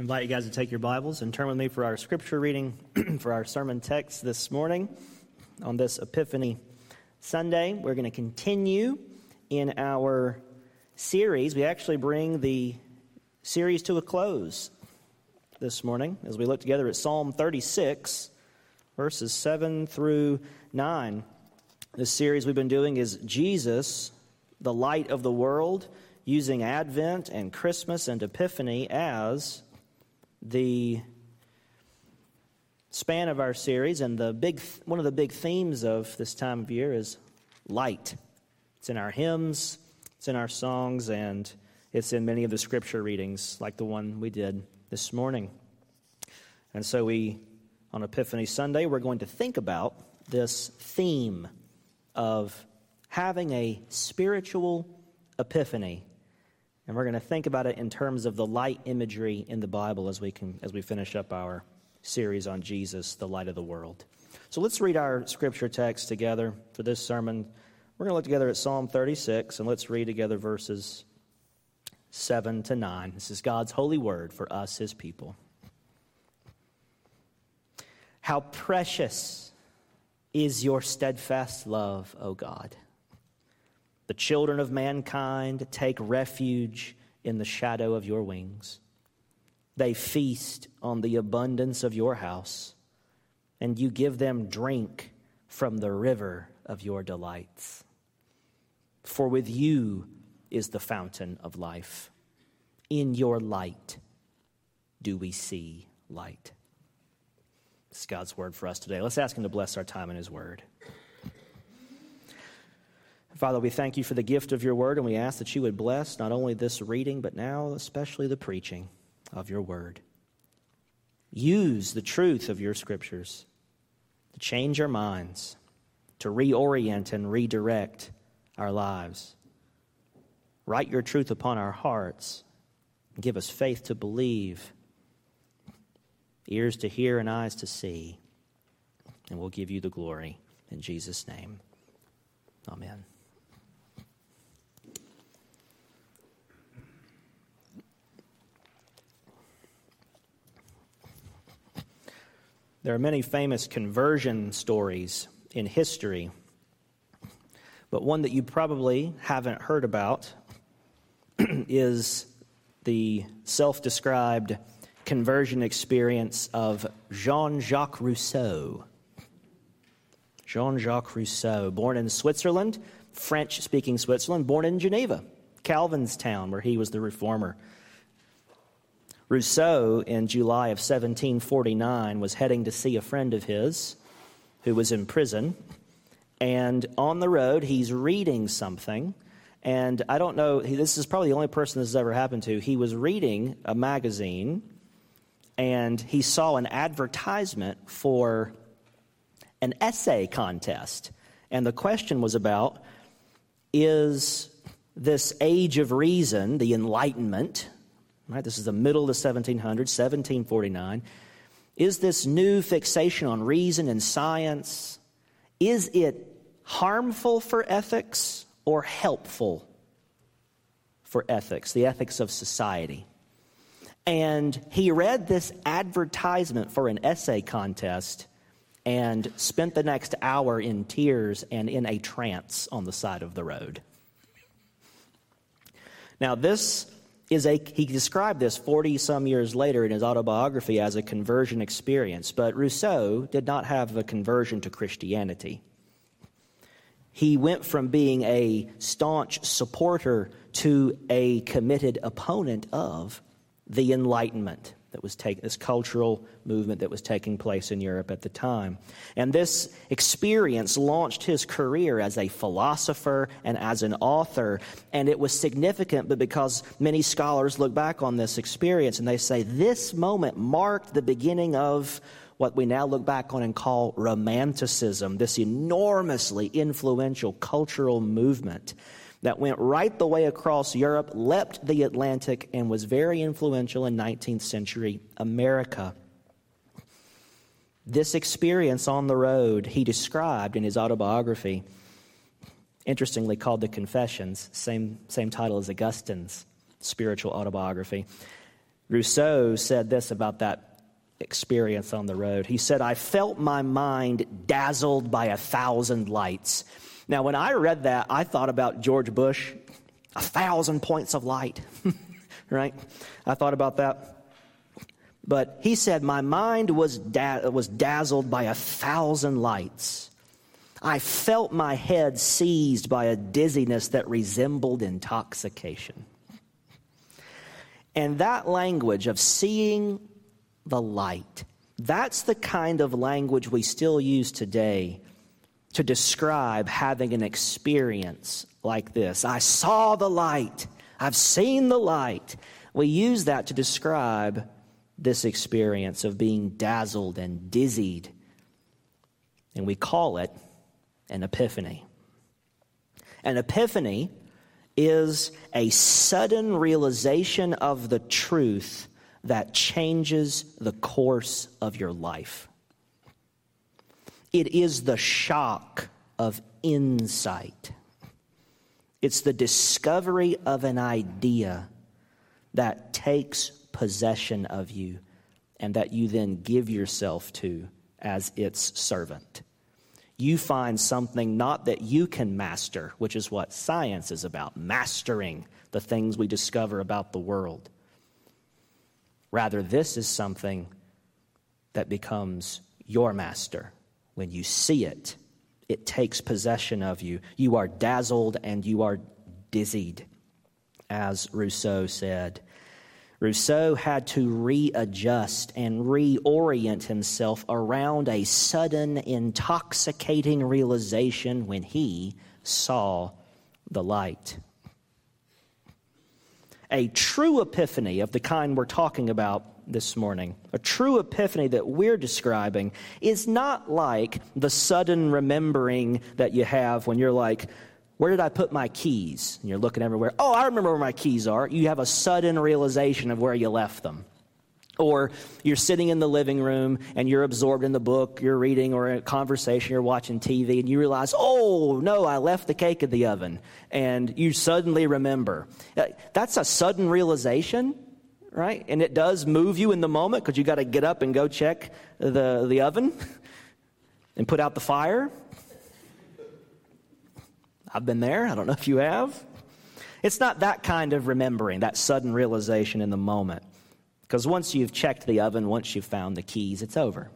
invite you guys to take your Bibles and turn with me for our scripture reading for our sermon text this morning on this Epiphany Sunday. We're going to continue in our series. We actually bring the series to a close this morning as we look together at Psalm 36, verses 7 through 9. This series we've been doing is Jesus, the light of the world, using Advent and Christmas and Epiphany as the span of our series, and the big, one of the big themes of this time of year is light. It's in our hymns, it's in our songs, and it's in many of the scripture readings, like the one we did this morning. And so, we, on Epiphany Sunday, we're going to think about this theme of having a spiritual epiphany and we're going to think about it in terms of the light imagery in the Bible as we, can, as we finish up our series on Jesus, the light of the world. So let's read our scripture text together for this sermon. We're going to look together at Psalm 36, and let's read together verses 7 to 9. This is God's holy word for us, his people. How precious is your steadfast love, O God. The children of mankind take refuge in the shadow of your wings. They feast on the abundance of your house, and you give them drink from the river of your delights. For with you is the fountain of life. In your light do we see light. Is God's word for us today. Let's ask Him to bless our time in His word. Father, we thank you for the gift of your word, and we ask that you would bless not only this reading, but now especially the preaching of your word. Use the truth of your scriptures to change our minds, to reorient and redirect our lives. Write your truth upon our hearts and give us faith to believe, ears to hear, and eyes to see. And we'll give you the glory. In Jesus' name, amen. There are many famous conversion stories in history, but one that you probably haven't heard about is the self described conversion experience of Jean Jacques Rousseau. Jean Jacques Rousseau, born in Switzerland, French speaking Switzerland, born in Geneva, Calvin's town, where he was the reformer. Rousseau, in July of 1749, was heading to see a friend of his who was in prison. And on the road, he's reading something. And I don't know, this is probably the only person this has ever happened to. He was reading a magazine and he saw an advertisement for an essay contest. And the question was about is this age of reason, the Enlightenment, Right? This is the middle of the 1700s, 1749. Is this new fixation on reason and science, is it harmful for ethics or helpful for ethics, the ethics of society? And he read this advertisement for an essay contest and spent the next hour in tears and in a trance on the side of the road. Now, this is a he described this 40 some years later in his autobiography as a conversion experience but rousseau did not have a conversion to christianity. He went from being a staunch supporter to a committed opponent of the enlightenment that was taking this cultural movement that was taking place in Europe at the time. And this experience launched his career as a philosopher and as an author. And it was significant, but because many scholars look back on this experience and they say this moment marked the beginning of what we now look back on and call romanticism, this enormously influential cultural movement that went right the way across Europe, leapt the Atlantic, and was very influential in 19th century America. This experience on the road he described in his autobiography, interestingly called The Confessions, same, same title as Augustine's spiritual autobiography. Rousseau said this about that experience on the road. He said, I felt my mind dazzled by a thousand lights. Now, when I read that, I thought about George Bush, a thousand points of light, right? I thought about that. But he said, My mind was, da- was dazzled by a thousand lights. I felt my head seized by a dizziness that resembled intoxication. And that language of seeing the light, that's the kind of language we still use today to describe having an experience like this. I saw the light. I've seen the light. We use that to describe this experience of being dazzled and dizzied. And we call it an epiphany. An epiphany is a sudden realization of the truth that changes the course of your life. It is the shock of insight. It's the discovery of an idea that takes possession of you and that you then give yourself to as its servant. You find something not that you can master, which is what science is about mastering the things we discover about the world. Rather, this is something that becomes your master. When you see it, it takes possession of you. You are dazzled and you are dizzied, as Rousseau said. Rousseau had to readjust and reorient himself around a sudden, intoxicating realization when he saw the light. A true epiphany of the kind we're talking about this morning, a true epiphany that we're describing, is not like the sudden remembering that you have when you're like, where did I put my keys? And you're looking everywhere. Oh, I remember where my keys are. You have a sudden realization of where you left them. Or you're sitting in the living room and you're absorbed in the book you're reading or a conversation, you're watching TV, and you realize, oh, no, I left the cake in the oven. And you suddenly remember. Uh, that's a sudden realization, right? And it does move you in the moment because you got to get up and go check the, the oven and put out the fire. I've been there. I don't know if you have. It's not that kind of remembering, that sudden realization in the moment. Because once you've checked the oven, once you've found the keys, it's over.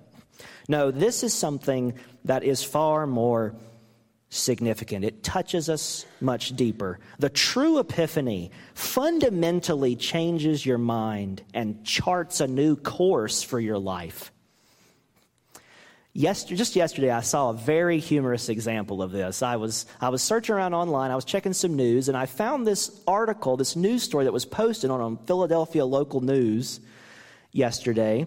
No, this is something that is far more significant. It touches us much deeper. The true epiphany fundamentally changes your mind and charts a new course for your life. Yesterday, just yesterday, I saw a very humorous example of this. I was, I was searching around online, I was checking some news, and I found this article, this news story that was posted on, Philadelphia local news yesterday.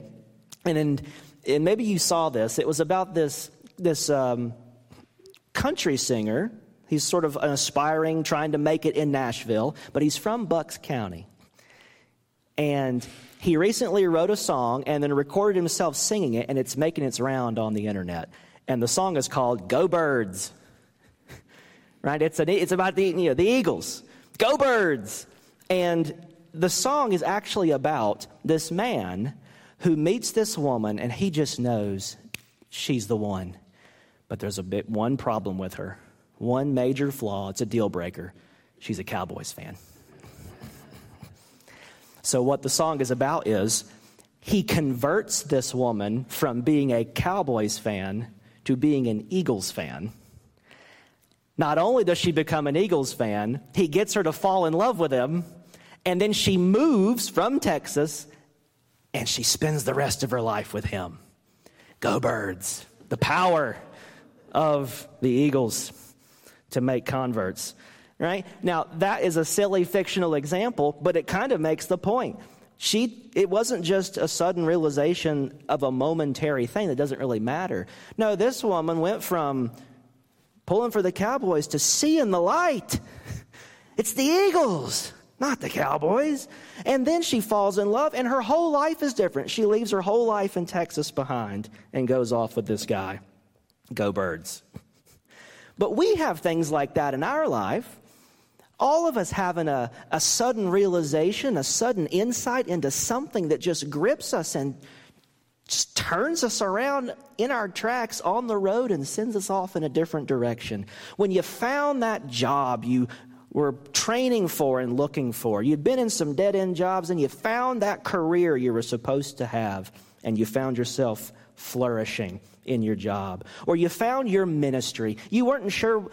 And, in, and maybe you saw this. It was about this, this um, country singer. He's sort of an aspiring, trying to make it in Nashville, but he's from Bucks County. And he recently wrote a song and then recorded himself singing it, and it's making its round on the internet. And the song is called Go Birds. right? It's, an, it's about the, you know, the Eagles. Go Birds! And the song is actually about this man who meets this woman, and he just knows she's the one. But there's a bit, one problem with her, one major flaw. It's a deal breaker. She's a Cowboys fan. So, what the song is about is he converts this woman from being a Cowboys fan to being an Eagles fan. Not only does she become an Eagles fan, he gets her to fall in love with him, and then she moves from Texas and she spends the rest of her life with him. Go, birds. The power of the Eagles to make converts right? Now, that is a silly fictional example, but it kind of makes the point. She, it wasn't just a sudden realization of a momentary thing that doesn't really matter. No, this woman went from pulling for the Cowboys to seeing the light. It's the Eagles, not the Cowboys. And then she falls in love, and her whole life is different. She leaves her whole life in Texas behind and goes off with this guy. Go, birds. But we have things like that in our life All of us having a, a sudden realization, a sudden insight into something that just grips us and just turns us around in our tracks on the road and sends us off in a different direction. When you found that job you were training for and looking for, you'd been in some dead end jobs and you found that career you were supposed to have, and you found yourself flourishing in your job. Or you found your ministry. You weren't sure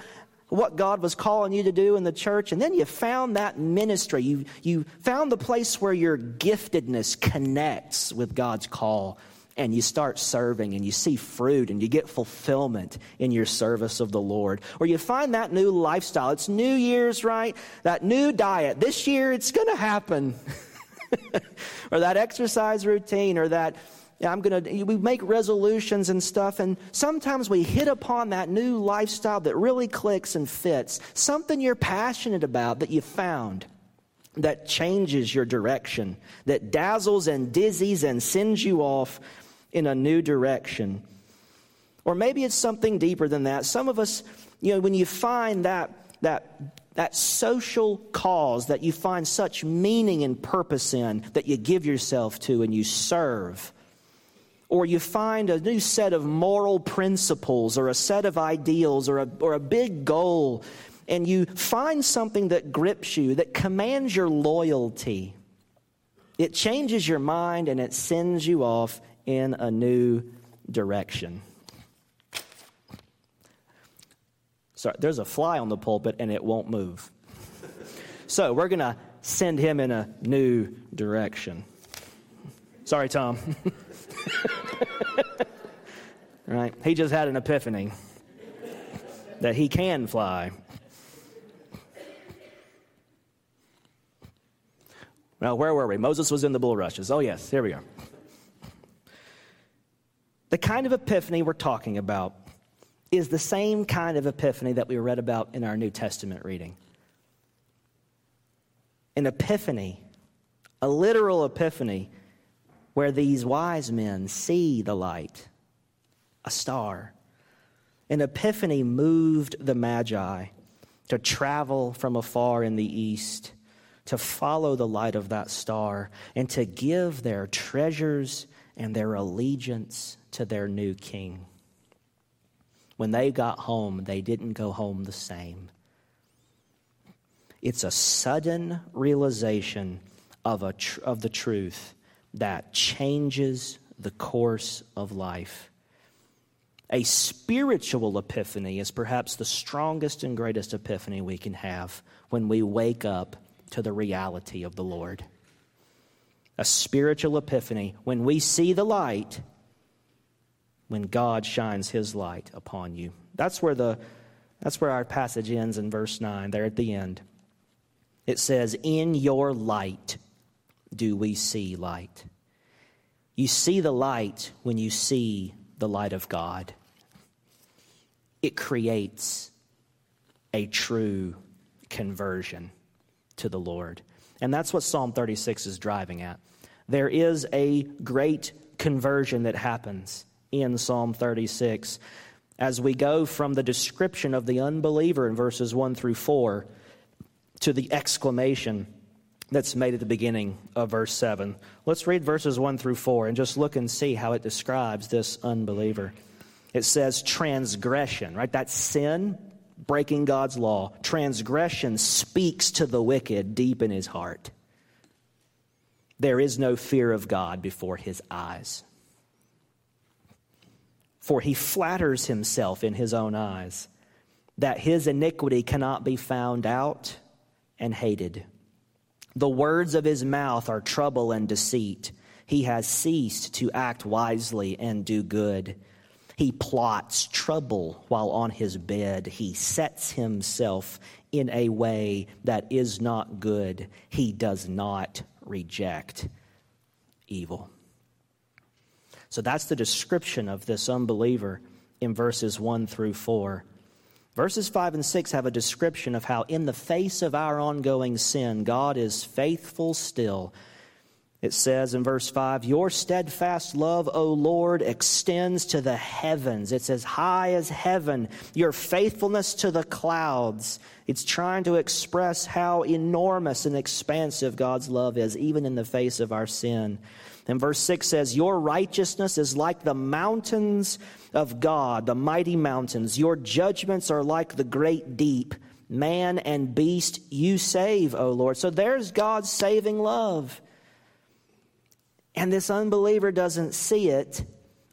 what God was calling you to do in the church, and then you found that ministry. You, you found the place where your giftedness connects with God's call, and you start serving, and you see fruit, and you get fulfillment in your service of the Lord. Or you find that new lifestyle. It's New Year's, right? That new diet. This year, it's going to happen. or that exercise routine, or that I'm going to, we make resolutions and stuff, and sometimes we hit upon that new lifestyle that really clicks and fits. Something you're passionate about that you found that changes your direction, that dazzles and dizzies and sends you off in a new direction. Or maybe it's something deeper than that. Some of us, you know, when you find that, that that social cause that you find such meaning and purpose in that you give yourself to and you serve or you find a new set of moral principles or a set of ideals or a, or a big goal, and you find something that grips you, that commands your loyalty. It changes your mind and it sends you off in a new direction. Sorry, there's a fly on the pulpit and it won't move. so we're going to send him in a new direction. Sorry, Tom. right? He just had an epiphany that he can fly. Well, where were we? Moses was in the bulrushes. Oh, yes, here we are. The kind of epiphany we're talking about is the same kind of epiphany that we read about in our New Testament reading. An epiphany, a literal epiphany, where these wise men see the light, a star. An epiphany moved the Magi to travel from afar in the east, to follow the light of that star, and to give their treasures and their allegiance to their new king. When they got home, they didn't go home the same. It's a sudden realization of, a tr- of the truth that changes the course of life. A spiritual epiphany is perhaps the strongest and greatest epiphany we can have when we wake up to the reality of the Lord. A spiritual epiphany when we see the light, when God shines his light upon you. That's where the that's where our passage ends in verse 9, there at the end. It says, In your light do we see light. You see the light when you see the light of God. It creates a true conversion to the Lord. And that's what Psalm 36 is driving at. There is a great conversion that happens in Psalm 36 as we go from the description of the unbeliever in verses 1 through 4 to the exclamation that's made at the beginning of verse 7. Let's read verses 1 through 4 and just look and see how it describes this unbeliever. It says transgression, right? That's sin, breaking God's law. Transgression speaks to the wicked deep in his heart. There is no fear of God before his eyes. For he flatters himself in his own eyes that his iniquity cannot be found out and hated. The words of his mouth are trouble and deceit. He has ceased to act wisely and do good. He plots trouble while on his bed. He sets himself in a way that is not good. He does not reject evil. So that's the description of this unbeliever in verses 1 through 4. Verses 5 and 6 have a description of how, in the face of our ongoing sin, God is faithful still It says in verse 5 Your steadfast love, O Lord, extends to the heavens. It's as high as heaven. Your faithfulness to the clouds. It's trying to express how enormous and expansive God's love is, even in the face of our sin. And verse 6 says, Your righteousness is like the mountains of God, the mighty mountains. Your judgments are like the great deep. Man and beast you save, O Lord. So there's God's saving love. And this unbeliever doesn't see it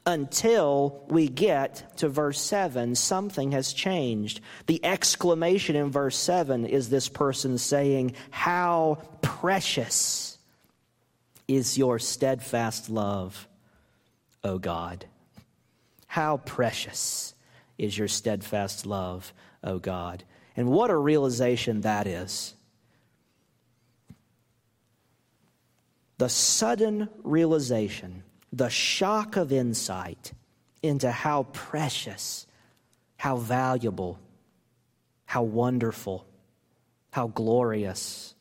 until we get to verse 7. Something has changed. The exclamation in verse 7 is this person saying, How precious is your steadfast love, O God. How precious is your steadfast love, O God. And what a realization that is. the sudden realization, the shock of insight into how precious, how valuable, how wonderful, how glorious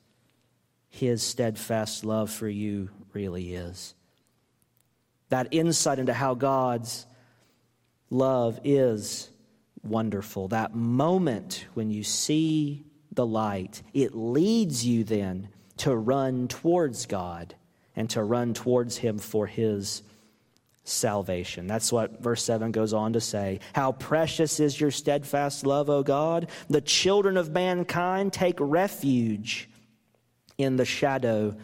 His steadfast love for you really is. That insight into how God's love is wonderful. That moment when you see the light, it leads you then to run towards God and to run towards him for his salvation. That's what verse 7 goes on to say. How precious is your steadfast love, O God! The children of mankind take refuge in the shadow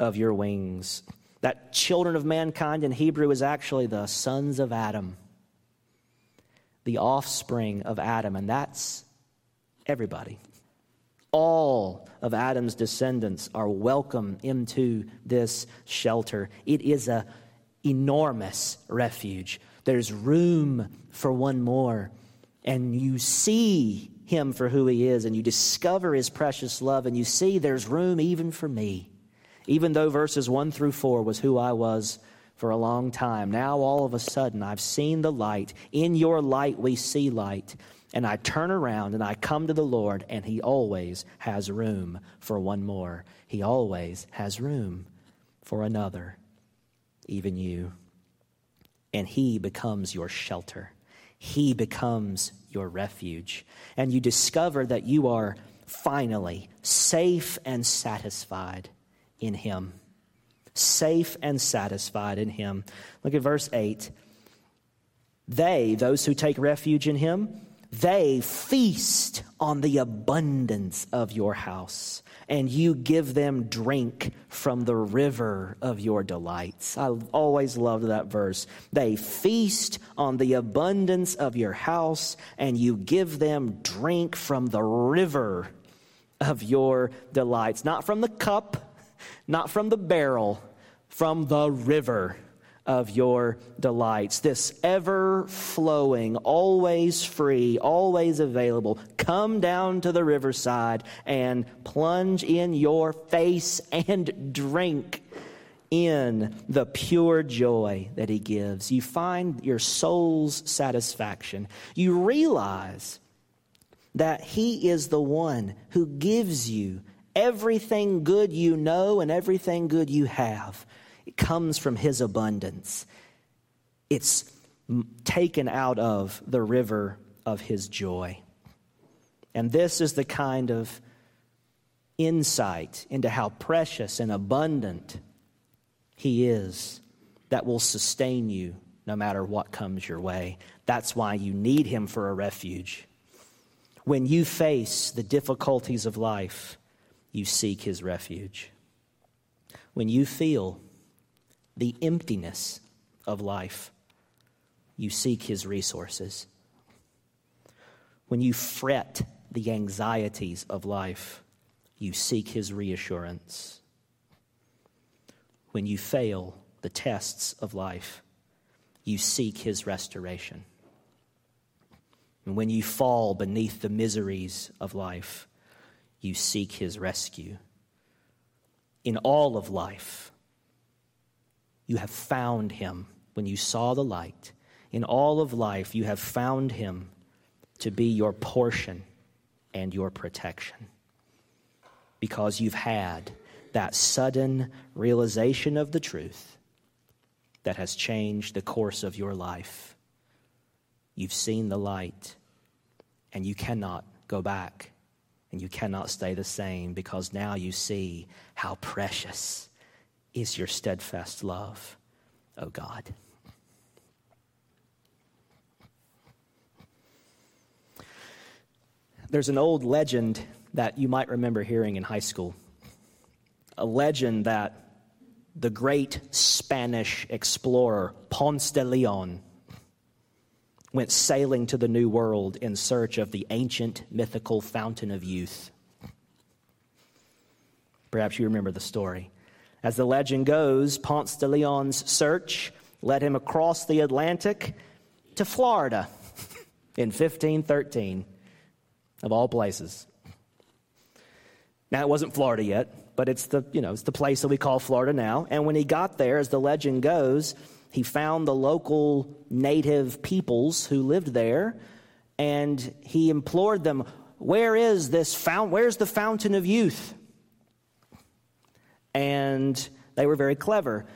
of your wings. That children of mankind in Hebrew is actually the sons of Adam, the offspring of Adam, and that's everybody all of Adam's descendants are welcome into this shelter. It is an enormous refuge. There's room for one more. And you see him for who he is, and you discover his precious love, and you see there's room even for me. Even though verses 1 through 4 was who I was for a long time, now all of a sudden I've seen the light. In your light, we see light and I turn around and I come to the Lord, and He always has room for one more. He always has room for another, even you. And He becomes your shelter, He becomes your refuge. And you discover that you are finally safe and satisfied in Him. Safe and satisfied in Him. Look at verse 8. They, those who take refuge in Him, they feast on the abundance of your house, and you give them drink from the river of your delights. I always loved that verse. They feast on the abundance of your house, and you give them drink from the river of your delights. Not from the cup, not from the barrel, from the river of your delights. This ever flowing, always free, always available. Come down to the riverside and plunge in your face and drink in the pure joy that He gives. You find your soul's satisfaction. You realize that He is the one who gives you everything good you know and everything good you have. It comes from His abundance. It's taken out of the river of His joy. And this is the kind of insight into how precious and abundant He is that will sustain you no matter what comes your way. That's why you need Him for a refuge. When you face the difficulties of life, you seek His refuge. When you feel the emptiness of life, you seek his resources. When you fret the anxieties of life, you seek his reassurance. When you fail the tests of life, you seek his restoration. And when you fall beneath the miseries of life, you seek his rescue. In all of life, you have found him when you saw the light. In all of life, you have found him to be your portion and your protection because you've had that sudden realization of the truth that has changed the course of your life. You've seen the light, and you cannot go back, and you cannot stay the same because now you see how precious is your steadfast love, O oh God. There's an old legend that you might remember hearing in high school. A legend that the great Spanish explorer Ponce de Leon went sailing to the New World in search of the ancient mythical fountain of youth. Perhaps you remember the story. As the legend goes, Ponce de Leon's search led him across the Atlantic to Florida in 1513, of all places. Now, it wasn't Florida yet, but it's the, you know, it's the place that we call Florida now. And when he got there, as the legend goes, he found the local native peoples who lived there, and he implored them, Where is this fountain? Where's the fountain of youth? And they were very clever.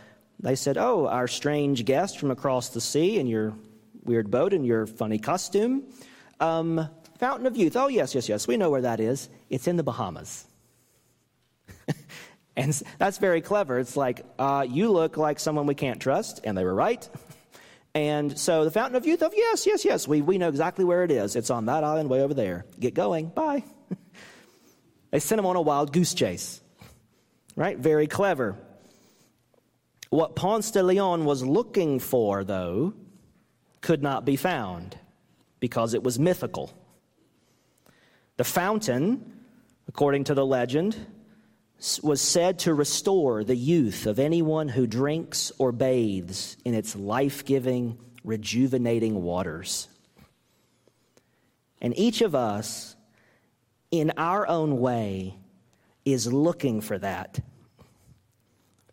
They said, Oh, our strange guest from across the sea in your weird boat and your funny costume. Um, fountain of youth. Oh, yes, yes, yes. We know where that is. It's in the Bahamas. And that's very clever. It's like, uh, you look like someone we can't trust. And they were right. And so the Fountain of Youth, of yes, yes, yes, we, we know exactly where it is. It's on that island way over there. Get going. Bye. they sent him on a wild goose chase. Right? Very clever. What Ponce de Leon was looking for, though, could not be found because it was mythical. The fountain, according to the legend, was said to restore the youth of anyone who drinks or bathes in its life giving, rejuvenating waters. And each of us, in our own way, is looking for that.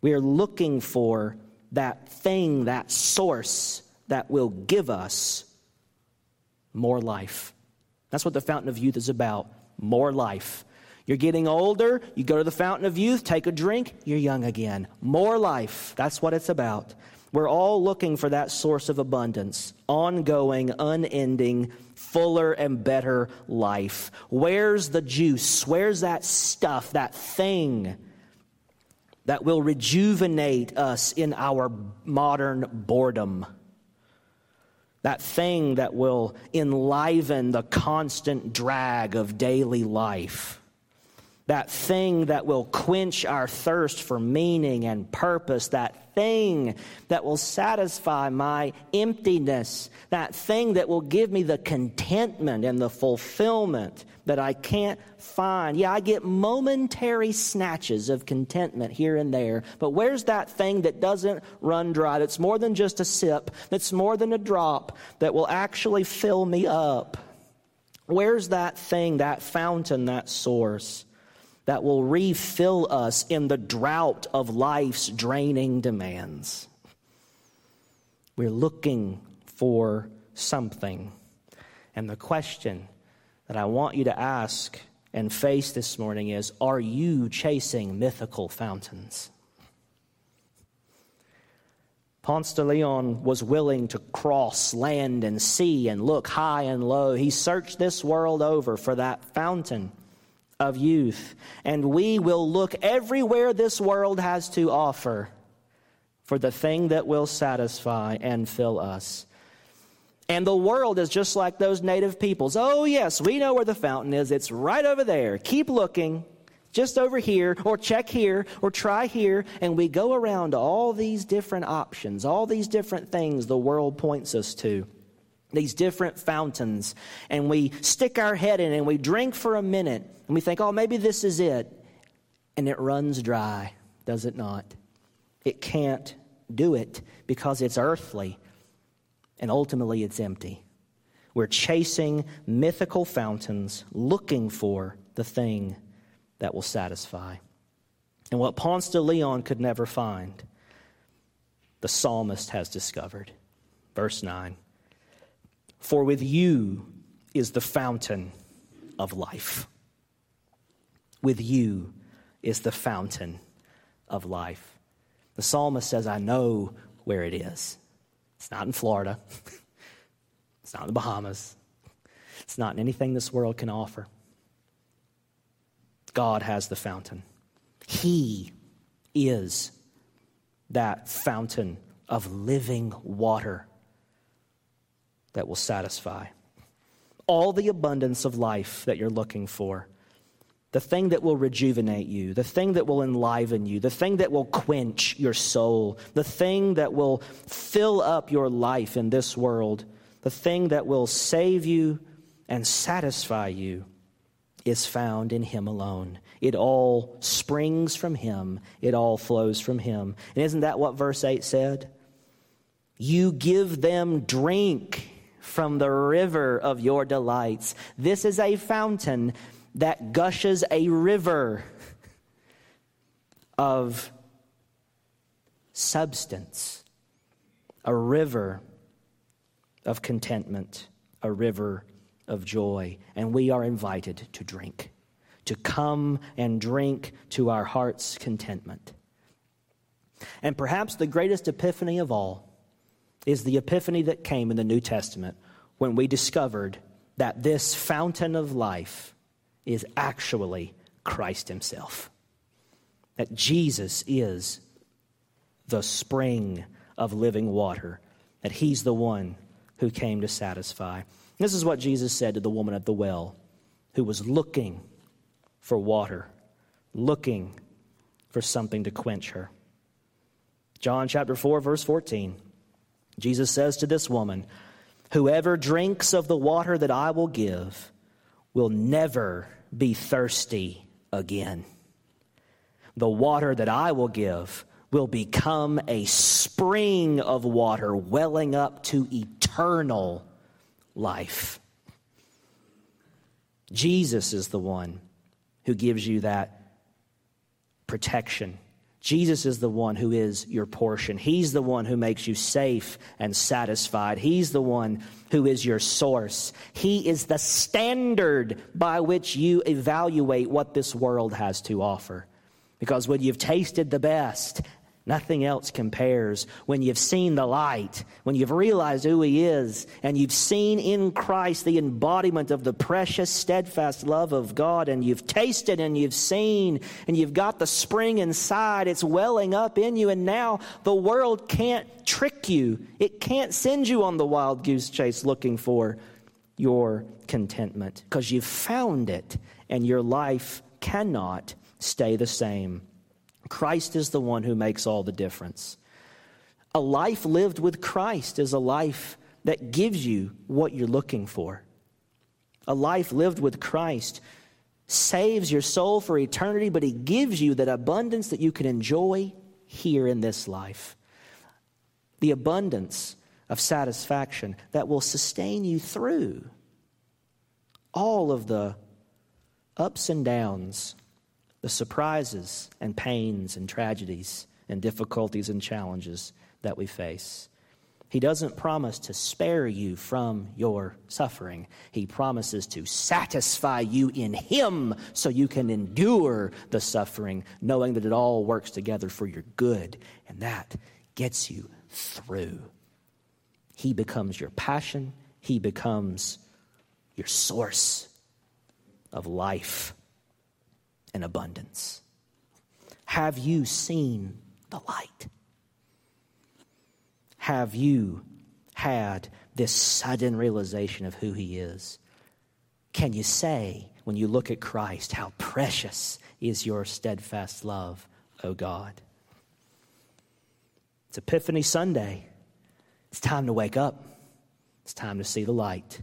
We are looking for that thing, that source that will give us more life. That's what the fountain of youth is about more life. You're getting older, you go to the fountain of youth, take a drink, you're young again. More life. That's what it's about. We're all looking for that source of abundance, ongoing, unending, fuller and better life. Where's the juice? Where's that stuff, that thing that will rejuvenate us in our modern boredom? That thing that will enliven the constant drag of daily life that thing that will quench our thirst for meaning and purpose, that thing that will satisfy my emptiness, that thing that will give me the contentment and the fulfillment that I can't find. Yeah, I get momentary snatches of contentment here and there, but where's that thing that doesn't run dry, that's more than just a sip, that's more than a drop, that will actually fill me up? Where's that thing, that fountain, that source? That will refill us in the drought of life's draining demands. We're looking for something. And the question that I want you to ask and face this morning is Are you chasing mythical fountains? Ponce de Leon was willing to cross land and sea and look high and low. He searched this world over for that fountain of youth, and we will look everywhere this world has to offer for the thing that will satisfy and fill us. And the world is just like those native peoples. Oh, yes, we know where the fountain is. It's right over there. Keep looking, just over here, or check here, or try here. And we go around all these different options, all these different things the world points us to these different fountains and we stick our head in and we drink for a minute and we think, oh, maybe this is it. And it runs dry, does it not? It can't do it because it's earthly and ultimately it's empty. We're chasing mythical fountains looking for the thing that will satisfy. And what Ponce de Leon could never find, the psalmist has discovered. Verse 9. For with you is the fountain of life. With you is the fountain of life. The psalmist says, I know where it is. It's not in Florida, it's not in the Bahamas, it's not in anything this world can offer. God has the fountain. He is that fountain of living water that will satisfy all the abundance of life that you're looking for. The thing that will rejuvenate you, the thing that will enliven you, the thing that will quench your soul, the thing that will fill up your life in this world, the thing that will save you and satisfy you is found in Him alone. It all springs from Him, it all flows from Him. And isn't that what verse 8 said? You give them drink from the river of your delights. This is a fountain that gushes a river of substance, a river of contentment, a river of joy. And we are invited to drink, to come and drink to our heart's contentment. And perhaps the greatest epiphany of all is the epiphany that came in the New Testament when we discovered that this fountain of life is actually Christ Himself. That Jesus is the spring of living water, that He's the one who came to satisfy. This is what Jesus said to the woman at the well who was looking for water, looking for something to quench her. John chapter 4, verse 14. Jesus says to this woman, Whoever drinks of the water that I will give will never be thirsty again. The water that I will give will become a spring of water welling up to eternal life. Jesus is the one who gives you that protection Jesus is the one who is your portion. He's the one who makes you safe and satisfied. He's the one who is your source. He is the standard by which you evaluate what this world has to offer. Because when you've tasted the best Nothing else compares when you've seen the light, when you've realized who He is, and you've seen in Christ the embodiment of the precious, steadfast love of God, and you've tasted and you've seen, and you've got the spring inside, it's welling up in you, and now the world can't trick you. It can't send you on the wild goose chase looking for your contentment because you've found it, and your life cannot stay the same. Christ is the one who makes all the difference. A life lived with Christ is a life that gives you what you're looking for. A life lived with Christ saves your soul for eternity, but He gives you that abundance that you can enjoy here in this life. The abundance of satisfaction that will sustain you through all of the ups and downs the surprises and pains and tragedies and difficulties and challenges that we face. He doesn't promise to spare you from your suffering. He promises to satisfy you in Him so you can endure the suffering, knowing that it all works together for your good, and that gets you through. He becomes your passion, He becomes your source of life and abundance. Have you seen the light? Have you had this sudden realization of who He is? Can you say, when you look at Christ, how precious is your steadfast love, O God? It's Epiphany Sunday. It's time to wake up. It's time to see the light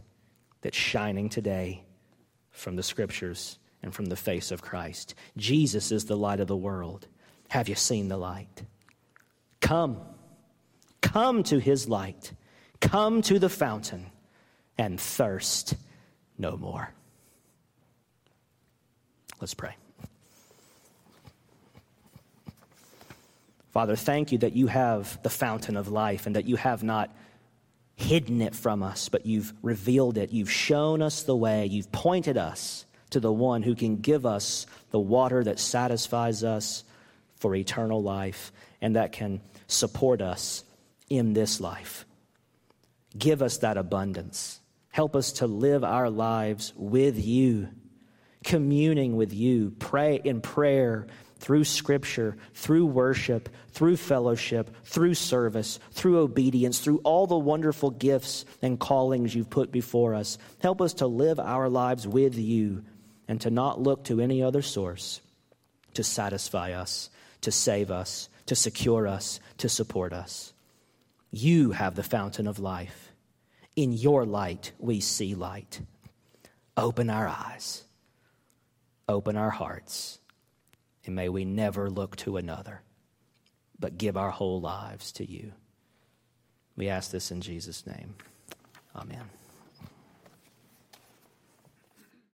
that's shining today from the scriptures and from the face of Christ. Jesus is the light of the world. Have you seen the light? Come. Come to his light. Come to the fountain and thirst no more. Let's pray. Father, thank you that you have the fountain of life and that you have not hidden it from us, but you've revealed it. You've shown us the way. You've pointed us to the one who can give us the water that satisfies us for eternal life and that can support us in this life. Give us that abundance. Help us to live our lives with you, communing with you, pray in prayer, through scripture, through worship, through fellowship, through service, through obedience, through all the wonderful gifts and callings you've put before us. Help us to live our lives with you and to not look to any other source to satisfy us, to save us, to secure us, to support us. You have the fountain of life. In your light, we see light. Open our eyes, open our hearts, and may we never look to another, but give our whole lives to you. We ask this in Jesus' name. Amen.